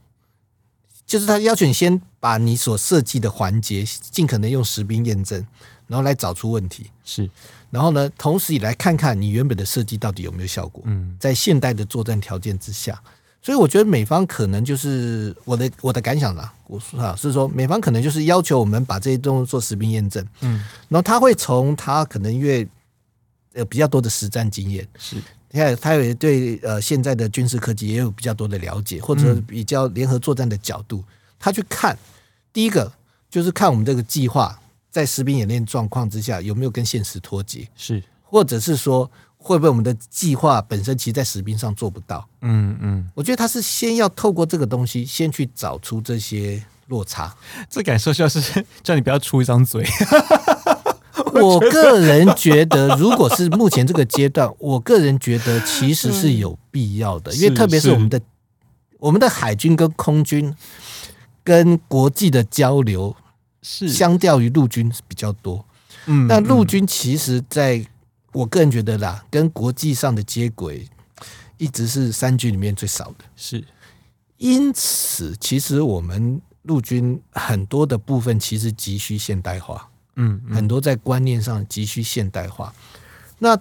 就是他要求你先把你所设计的环节尽可能用实兵验证，然后来找出问题。是，然后呢，同时也来看看你原本的设计到底有没有效果。嗯，在现代的作战条件之下，所以我觉得美方可能就是我的我的感想啦。我说啊，是说美方可能就是要求我们把这些东西做实兵验证。嗯，然后他会从他可能因为呃比较多的实战经验是。你看，他也对呃现在的军事科技也有比较多的了解，或者比较联合作战的角度，他去看第一个就是看我们这个计划在实兵演练状况之下有没有跟现实脱节，是，或者是说会不会我们的计划本身其实在实兵上做不到，嗯嗯，我觉得他是先要透过这个东西先去找出这些落差，这感受就是 叫你不要出一张嘴。我个人觉得，如果是目前这个阶段，我个人觉得其实是有必要的，因为特别是。我们的我们的海军跟空军跟国际的交流是相较于陆军比较多。嗯，那陆军其实在我个人觉得啦，跟国际上的接轨一直是三军里面最少的。是，因此其实我们陆军很多的部分其实急需现代化。嗯，很多在观念上急需现代化。那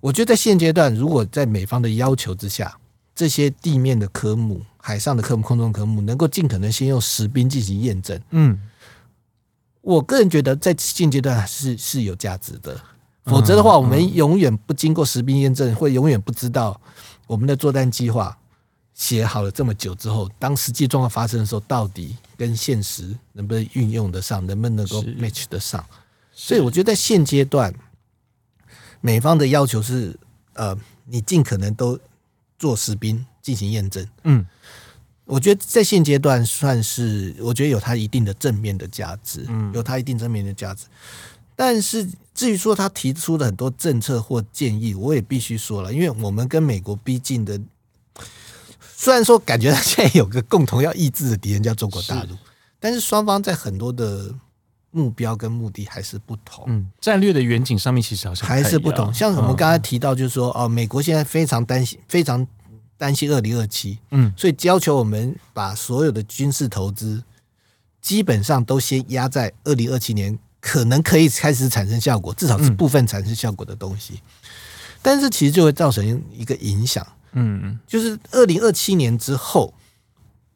我觉得在现阶段，如果在美方的要求之下，这些地面的科目、海上的科目、空中科目，能够尽可能先用实兵进行验证。嗯，我个人觉得在现阶段是是有价值的。否则的话，我们永远不经过实兵验证，会永远不知道我们的作战计划写好了这么久之后，当实际状况发生的时候，到底跟现实能不能运用得上，能不能够 match 得上？所以我觉得在现阶段，美方的要求是，呃，你尽可能都做实兵进行验证。嗯，我觉得在现阶段算是，我觉得有它一定的正面的价值，嗯，有它一定正面的价值。但是至于说他提出的很多政策或建议，我也必须说了，因为我们跟美国逼近的，虽然说感觉他现在有个共同要抑制的敌人叫中国大陆，但是双方在很多的。目标跟目的还是不同。嗯，战略的远景上面其实好像还是不同。像我们刚才提到，就是说，哦，美国现在非常担心，非常担心二零二七，嗯，所以要求我们把所有的军事投资基本上都先压在二零二七年，可能可以开始产生效果，至少是部分产生效果的东西。嗯、但是其实就会造成一个影响，嗯，就是二零二七年之后，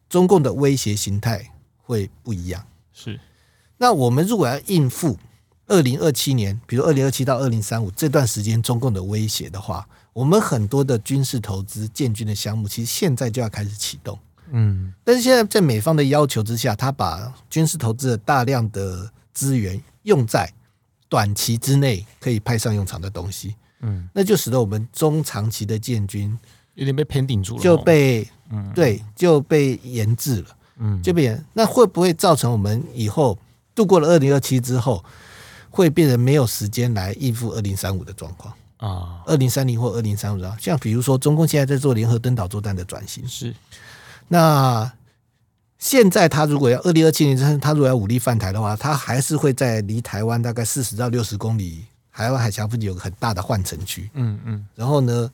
中共的威胁形态会不一样。是。那我们如果要应付二零二七年，比如二零二七到二零三五这段时间中共的威胁的话，我们很多的军事投资建军的项目，其实现在就要开始启动。嗯，但是现在在美方的要求之下，他把军事投资的大量的资源用在短期之内可以派上用场的东西。嗯，那就使得我们中长期的建军有点被偏顶住了，就被嗯对就被延滞了。嗯，就被延，那会不会造成我们以后？度过了二零二七之后，会变成没有时间来应付二零三五的状况啊，二零三零或二零三五啊，像比如说中共现在在做联合登岛作战的转型，是。那现在他如果要二零二七年之后，他如果要武力犯台的话，他还是会在离台湾大概四十到六十公里台湾海峡附近有个很大的换乘区，嗯嗯，然后呢，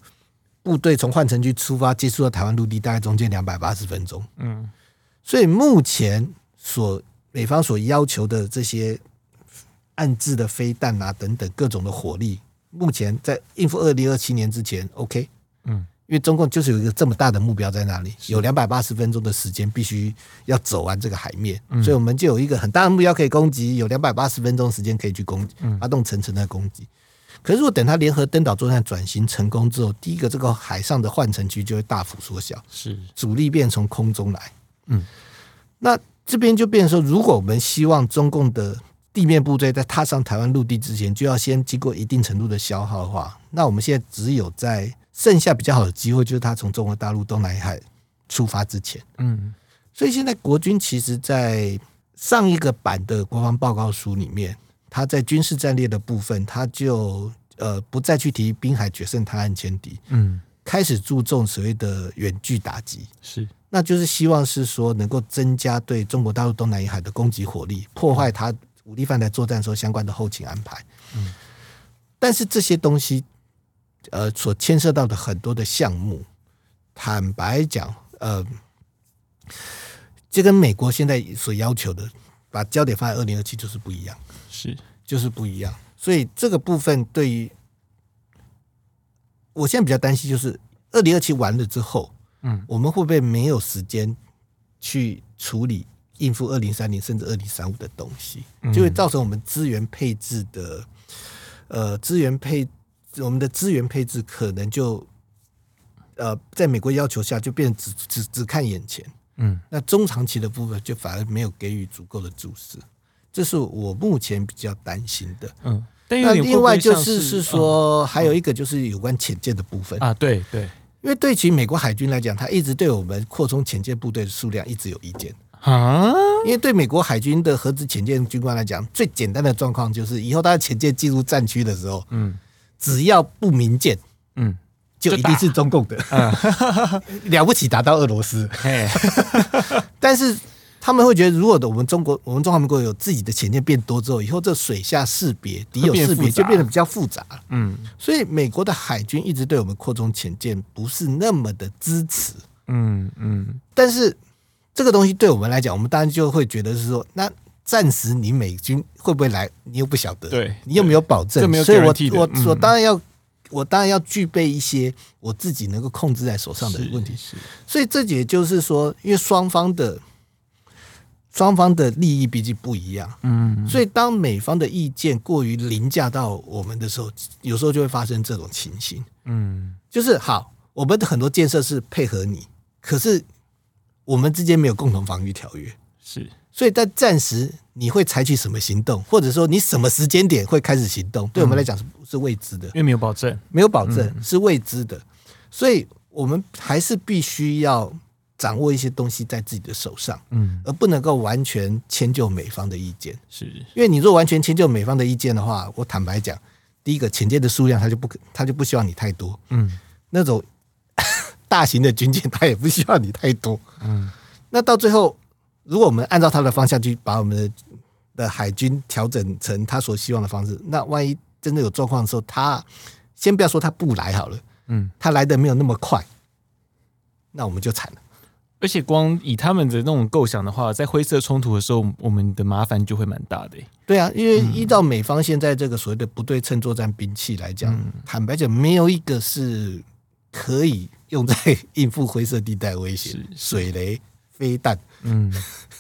部队从换乘区出发接触到台湾陆地，大概中间两百八十分钟，嗯，所以目前所美方所要求的这些暗制的飞弹啊等等各种的火力，目前在应付二零二七年之前，OK，嗯，因为中共就是有一个这么大的目标在那里，有两百八十分钟的时间必须要走完这个海面，所以我们就有一个很大的目标可以攻击，有两百八十分钟时间可以去攻击，发动层层的攻击。可是如果等它联合登岛作战转型成功之后，第一个这个海上的换乘区就会大幅缩小，是。主力变从空中来，嗯，那。这边就变成说，如果我们希望中共的地面部队在踏上台湾陆地之前，就要先经过一定程度的消耗的话，那我们现在只有在剩下比较好的机会，就是他从中国大陆东南海出发之前。嗯，所以现在国军其实，在上一个版的国防报告书里面，他在军事战略的部分，他就呃不再去提滨海决胜、滩岸歼敌，嗯，开始注重所谓的远距打击，是。那就是希望是说能够增加对中国大陆东南沿海的攻击火力，破坏它武力犯台作战时候相关的后勤安排。嗯，但是这些东西，呃，所牵涉到的很多的项目，坦白讲，呃，这跟美国现在所要求的把焦点放在二零二七就是不一样，是就是不一样。所以这个部分对于我现在比较担心，就是二零二七完了之后。嗯，我们会不会没有时间去处理应付二零三零甚至二零三五的东西，就会造成我们资源配置的呃资源配我们的资源配置可能就呃在美国要求下就变只只只看眼前，嗯，那中长期的部分就反而没有给予足够的注视，这是我目前比较担心的。嗯，那另外就是是说嗯。还有一个就是有关潜舰的部分。啊，对对。因为对其美国海军来讲，他一直对我们扩充潜舰部队的数量一直有意见啊。因为对美国海军的核子潜舰军官来讲，最简单的状况就是以后他的潜舰进入战区的时候，嗯，只要不明舰，嗯，就一定是中共的，嗯，了不起打到俄罗斯。但是。他们会觉得，如果的我们中国，我们中华民国有自己的潜舰变多之后，以后这水下识别、敌友识别就变得比较复杂。嗯，所以美国的海军一直对我们扩充潜舰不是那么的支持。嗯嗯。但是这个东西对我们来讲，我们当然就会觉得是说，那暂时你美军会不会来，你又不晓得，对，你又没有保证，所以我我嗯、我当然要，我当然要具备一些我自己能够控制在手上的问题。是，是所以这也就是说，因为双方的。双方的利益毕竟不一样，嗯，所以当美方的意见过于凌驾到我们的时候，有时候就会发生这种情形，嗯，就是好，我们的很多建设是配合你，可是我们之间没有共同防御条约，是，所以在暂时你会采取什么行动，或者说你什么时间点会开始行动，对我们来讲是是未知的，因为没有保证，没有保证是未知的，所以我们还是必须要。掌握一些东西在自己的手上，嗯，而不能够完全迁就美方的意见，是。因为你若完全迁就美方的意见的话，我坦白讲，第一个潜舰的数量他就不可，他就不希望你太多，嗯，那种大型的军舰他也不需要你太多，嗯，那到最后，如果我们按照他的方向去把我们的的海军调整成他所希望的方式，那万一真的有状况的时候，他先不要说他不来好了，嗯，他来的没有那么快，那我们就惨了。而且光以他们的那种构想的话，在灰色冲突的时候，我们的麻烦就会蛮大的。对啊，因为依照美方现在这个所谓的不对称作战兵器来讲，嗯、坦白讲，没有一个是可以用在 应付灰色地带威胁，水雷、飞弹，嗯，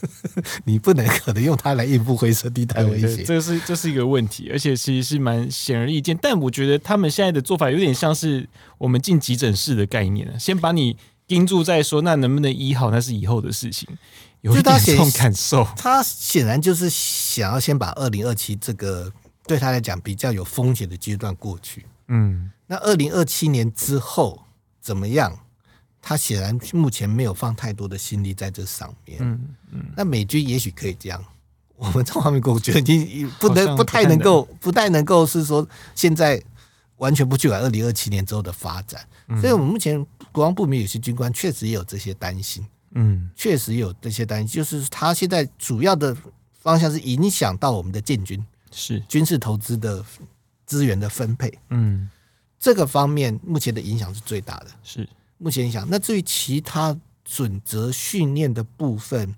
你不能可能用它来应付灰色地带威胁，这是这是一个问题，而且其实是蛮显而易见。但我觉得他们现在的做法有点像是我们进急诊室的概念，先把你。盯住再说，那能不能医好，那是以后的事情。有一点这种感受，他显然就是想要先把二零二七这个对他来讲比较有风险的阶段过去。嗯，那二零二七年之后怎么样？他显然目前没有放太多的心力在这上面。嗯嗯，那美军也许可以这样，我们中华民国我觉得已经不能不太能够不太能够是说现在完全不去管二零二七年之后的发展。所以，我们目前国防部里面有些军官确实也有这些担心，嗯，确实有这些担心，就是他现在主要的方向是影响到我们的建军，是军事投资的资源的分配，嗯，这个方面目前的影响是最大的，是目前影响。那至于其他准则训练的部分，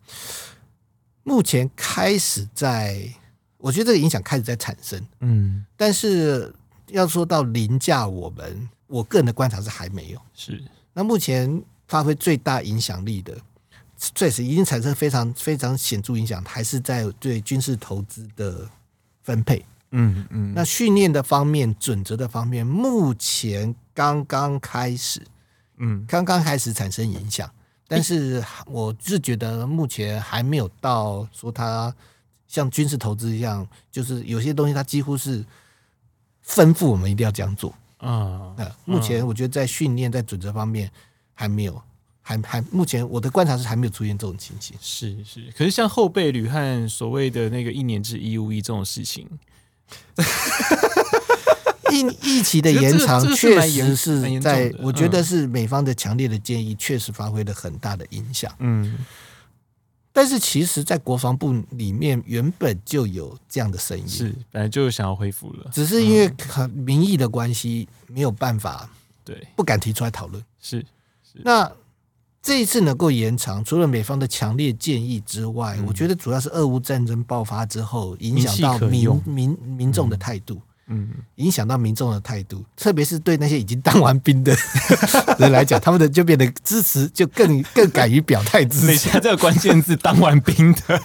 目前开始在，我觉得这个影响开始在产生，嗯，但是要说到凌驾我们。我个人的观察是还没有，是那目前发挥最大影响力的，确实已经产生非常非常显著影响，还是在对军事投资的分配。嗯嗯，那训练的方面、准则的方面，目前刚刚开始，嗯，刚刚开始产生影响，但是我是觉得目前还没有到说它像军事投资一样，就是有些东西它几乎是吩咐我们一定要这样做。啊，目前我觉得在训练在准则方面还没有，还还目前我的观察是还没有出现这种情形。是是，可是像后备旅和所谓的那个一年制义务役这种事情，役役期的延长确实是在，我觉得是美方的强烈的建议，确实发挥了很大的影响。嗯。但是其实，在国防部里面原本就有这样的声音，是本来就想要恢复了，只是因为民意的关系，没有办法，对，不敢提出来讨论。是，是那这一次能够延长，除了美方的强烈建议之外，嗯、我觉得主要是俄乌战争爆发之后，影响到民民民众的态度。嗯嗯，影响到民众的态度，特别是对那些已经当完兵的 人来讲，他们的就变得支持，就更更敢于表态支持。等一下，这个关键字“当完兵的”，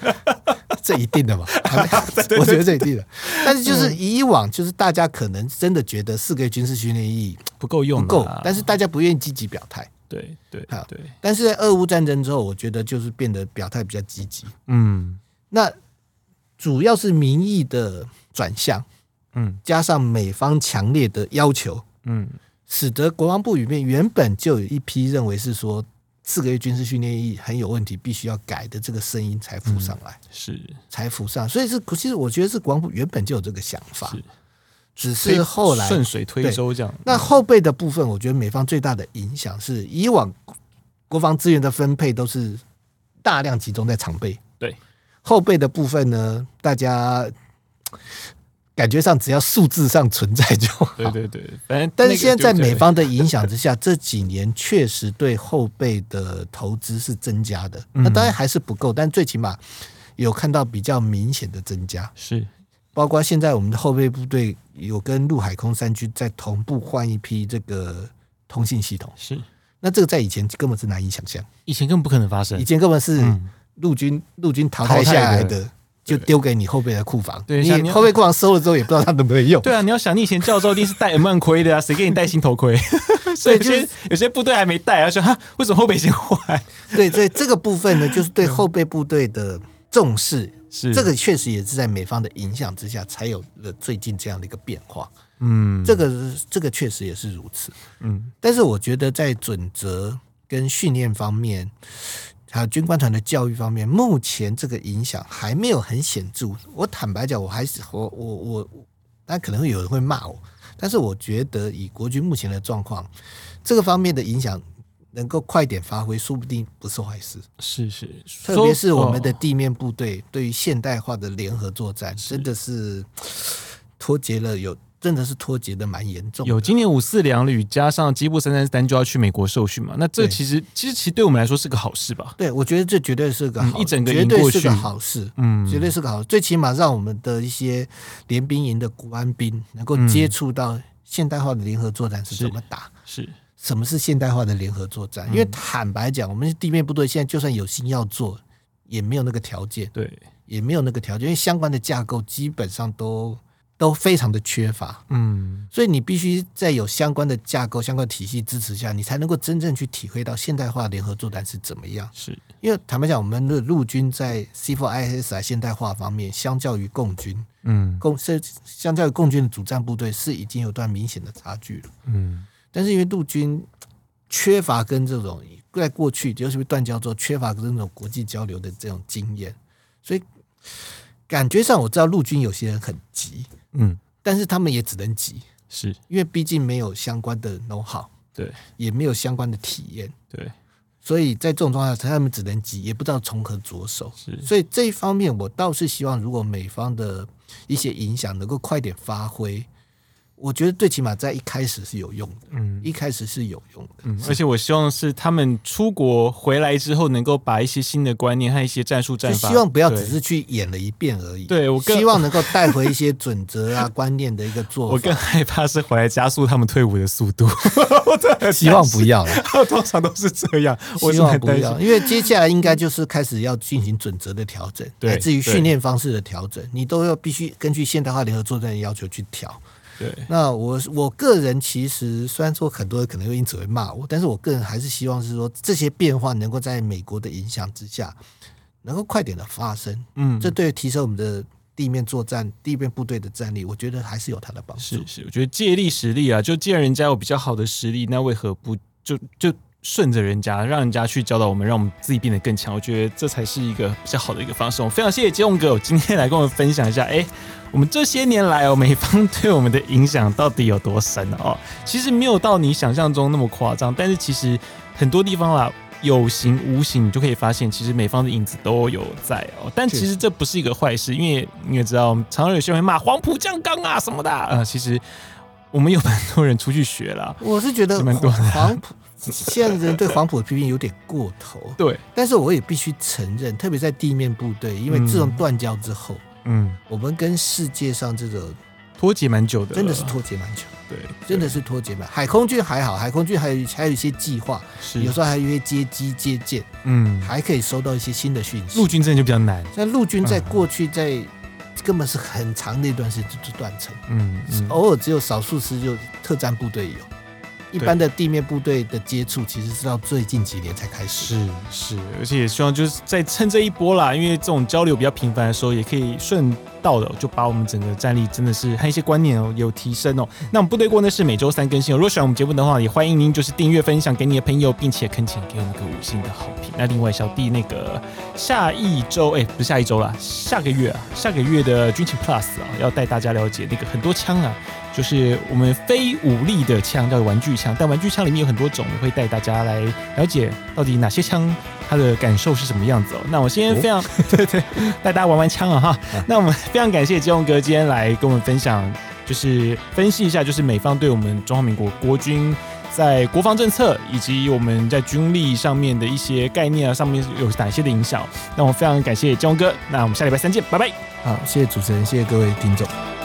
这一定的嘛？我觉得这一定的。但是就是以往，就是大家可能真的觉得四个月军事训练役不够用，不够，但是大家不愿意积极表态。对对对。但是在俄乌战争之后，我觉得就是变得表态比较积极。嗯，那主要是民意的转向。嗯，加上美方强烈的要求，嗯，使得国防部里面原本就有一批认为是说四个月军事训练役很有问题，必须要改的这个声音才浮上来，是才浮上。所以是其实我觉得是国防部原本就有这个想法，是只是后来顺水推舟这样。那后备的部分，我觉得美方最大的影响是以往国防资源的分配都是大量集中在常备，对后备的部分呢，大家。感觉上只要数字上存在就好。对对对，反正但是现在在美方的影响之下，这几年确实对后备的投资是增加的。那当然还是不够，但最起码有看到比较明显的增加。是，包括现在我们的后备部队有跟陆海空三军在同步换一批这个通信系统。是，那这个在以前根本是难以想象，以前根本不可能发生，以前根本是陆军陆军淘汰下来的。就丢给你后备的库房，对，你后备库房收了之后也不知道它能不能用。对啊，你要想，你以前教授一定是戴 M 万盔的啊，谁给你戴新头盔？所以就是有些部队还没戴啊，说哈，为什么后备先坏？对，所以这个部分呢，就是对后备部队的重视，是这个确实也是在美方的影响之下，才有了最近这样的一个变化。嗯，这个这个确实也是如此。嗯，但是我觉得在准则跟训练方面。还有军官团的教育方面，目前这个影响还没有很显著。我坦白讲，我还是我我我，但可能会有人会骂我，但是我觉得以国军目前的状况，这个方面的影响能够快点发挥，说不定不是坏事。是是，特别是我们的地面部队对于现代化的联合作战，真的是脱节了有。真的是脱节的蛮严重。有今年五四两旅加上基布三三三就要去美国受训嘛？那这其实其实其实对我们来说是个好事吧？对，我觉得这绝对是个好，嗯、一整个绝对是个好事，嗯，绝对是个好事。最起码让我们的一些联兵营的国安兵能够接触到现代化的联合作战是怎么打，是，是什么是现代化的联合作战？因为坦白讲，我们地面部队现在就算有心要做，也没有那个条件，对，也没有那个条件，因为相关的架构基本上都。都非常的缺乏，嗯，所以你必须在有相关的架构、相关体系支持下，你才能够真正去体会到现代化联合作战是怎么样。是因为坦白讲，我们的陆军在 C4ISR 现代化方面，相较于共军，嗯，共是相较于共军的主战部队，是已经有段明显的差距了。嗯，但是因为陆军缺乏跟这种在过去，尤其是断交之后，缺乏跟这种国际交流的这种经验，所以感觉上我知道陆军有些人很急。嗯，但是他们也只能急，是因为毕竟没有相关的 know-how，对，也没有相关的体验，对，所以在这种状况下，他们只能急，也不知道从何着手。是，所以这一方面，我倒是希望，如果美方的一些影响能够快点发挥。我觉得最起码在一开始是有用的，嗯，一开始是有用的，嗯，而且我希望是他们出国回来之后，能够把一些新的观念和一些战术战法，希望不要只是去演了一遍而已。对，我更希望能够带回一些准则啊、观念的一个做法。我更害怕是回来加速他们退伍的速度。我 希望不要了，通常都是这样。我希望不要，因为接下来应该就是开始要进行准则的调整，来自于训练方式的调整，你都要必须根据现代化联合作战的要求去调。对，那我我个人其实虽然说很多人可能会因此会骂我，但是我个人还是希望是说这些变化能够在美国的影响之下，能够快点的发生。嗯，这对于提升我们的地面作战、地面部队的战力，我觉得还是有它的帮助。是是，我觉得借力使力啊，就既然人家有比较好的实力，那为何不就就顺着人家，让人家去教导我们，让我们自己变得更强？我觉得这才是一个比较好的一个方式。我非常谢谢基隆哥，我今天来跟我们分享一下，哎。我们这些年来哦，美方对我们的影响到底有多深哦？其实没有到你想象中那么夸张，但是其实很多地方啦，有形无形，你就可以发现，其实美方的影子都有在哦。但其实这不是一个坏事，因为你也知道，常常有些人会骂黄埔将钢啊什么的啊，其实我们有蛮多人出去学了。我是觉得蛮多的黄埔现在人对黄埔的批评有点过头，对。但是我也必须承认，特别在地面部队，因为自从断交之后。嗯嗯，我们跟世界上这个脱节蛮久的，真的是脱节蛮久。对，真的是脱节蛮。海空军还好，海空军还有还有一些计划，是有时候还有一些接机接舰，嗯，还可以收到一些新的讯息。陆军真的就比较难。像陆军在过去在根本是很长的一段时间就断层，嗯，嗯，偶尔只有少数师就特战部队有。一般的地面部队的接触，其实是到最近几年才开始。是是，而且也希望就是在趁这一波啦，因为这种交流比较频繁的时候，也可以顺道的就把我们整个战力真的是和一些观念哦有提升哦。那我们部队锅呢是每周三更新。如果喜欢我们节目的话，也欢迎您就是订阅分享给你的朋友，并且恳请给我们个五星的好评。那另外小弟那个下一周哎、不是下一周啦，下个月啊下个月的军情 Plus 啊要带大家了解那个很多枪啊。就是我们非武力的枪叫玩具枪，但玩具枪里面有很多种，我会带大家来了解到底哪些枪它的感受是什么样子哦。那我先非常、哦、对对带大家玩玩枪啊哈。啊那我们非常感谢基隆哥今天来跟我们分享，就是分析一下就是美方对我们中华民国国军在国防政策以及我们在军力上面的一些概念啊，上面有哪些的影响。那我非常感谢基隆哥，那我们下礼拜三见，拜拜。好，谢谢主持人，谢谢各位听众。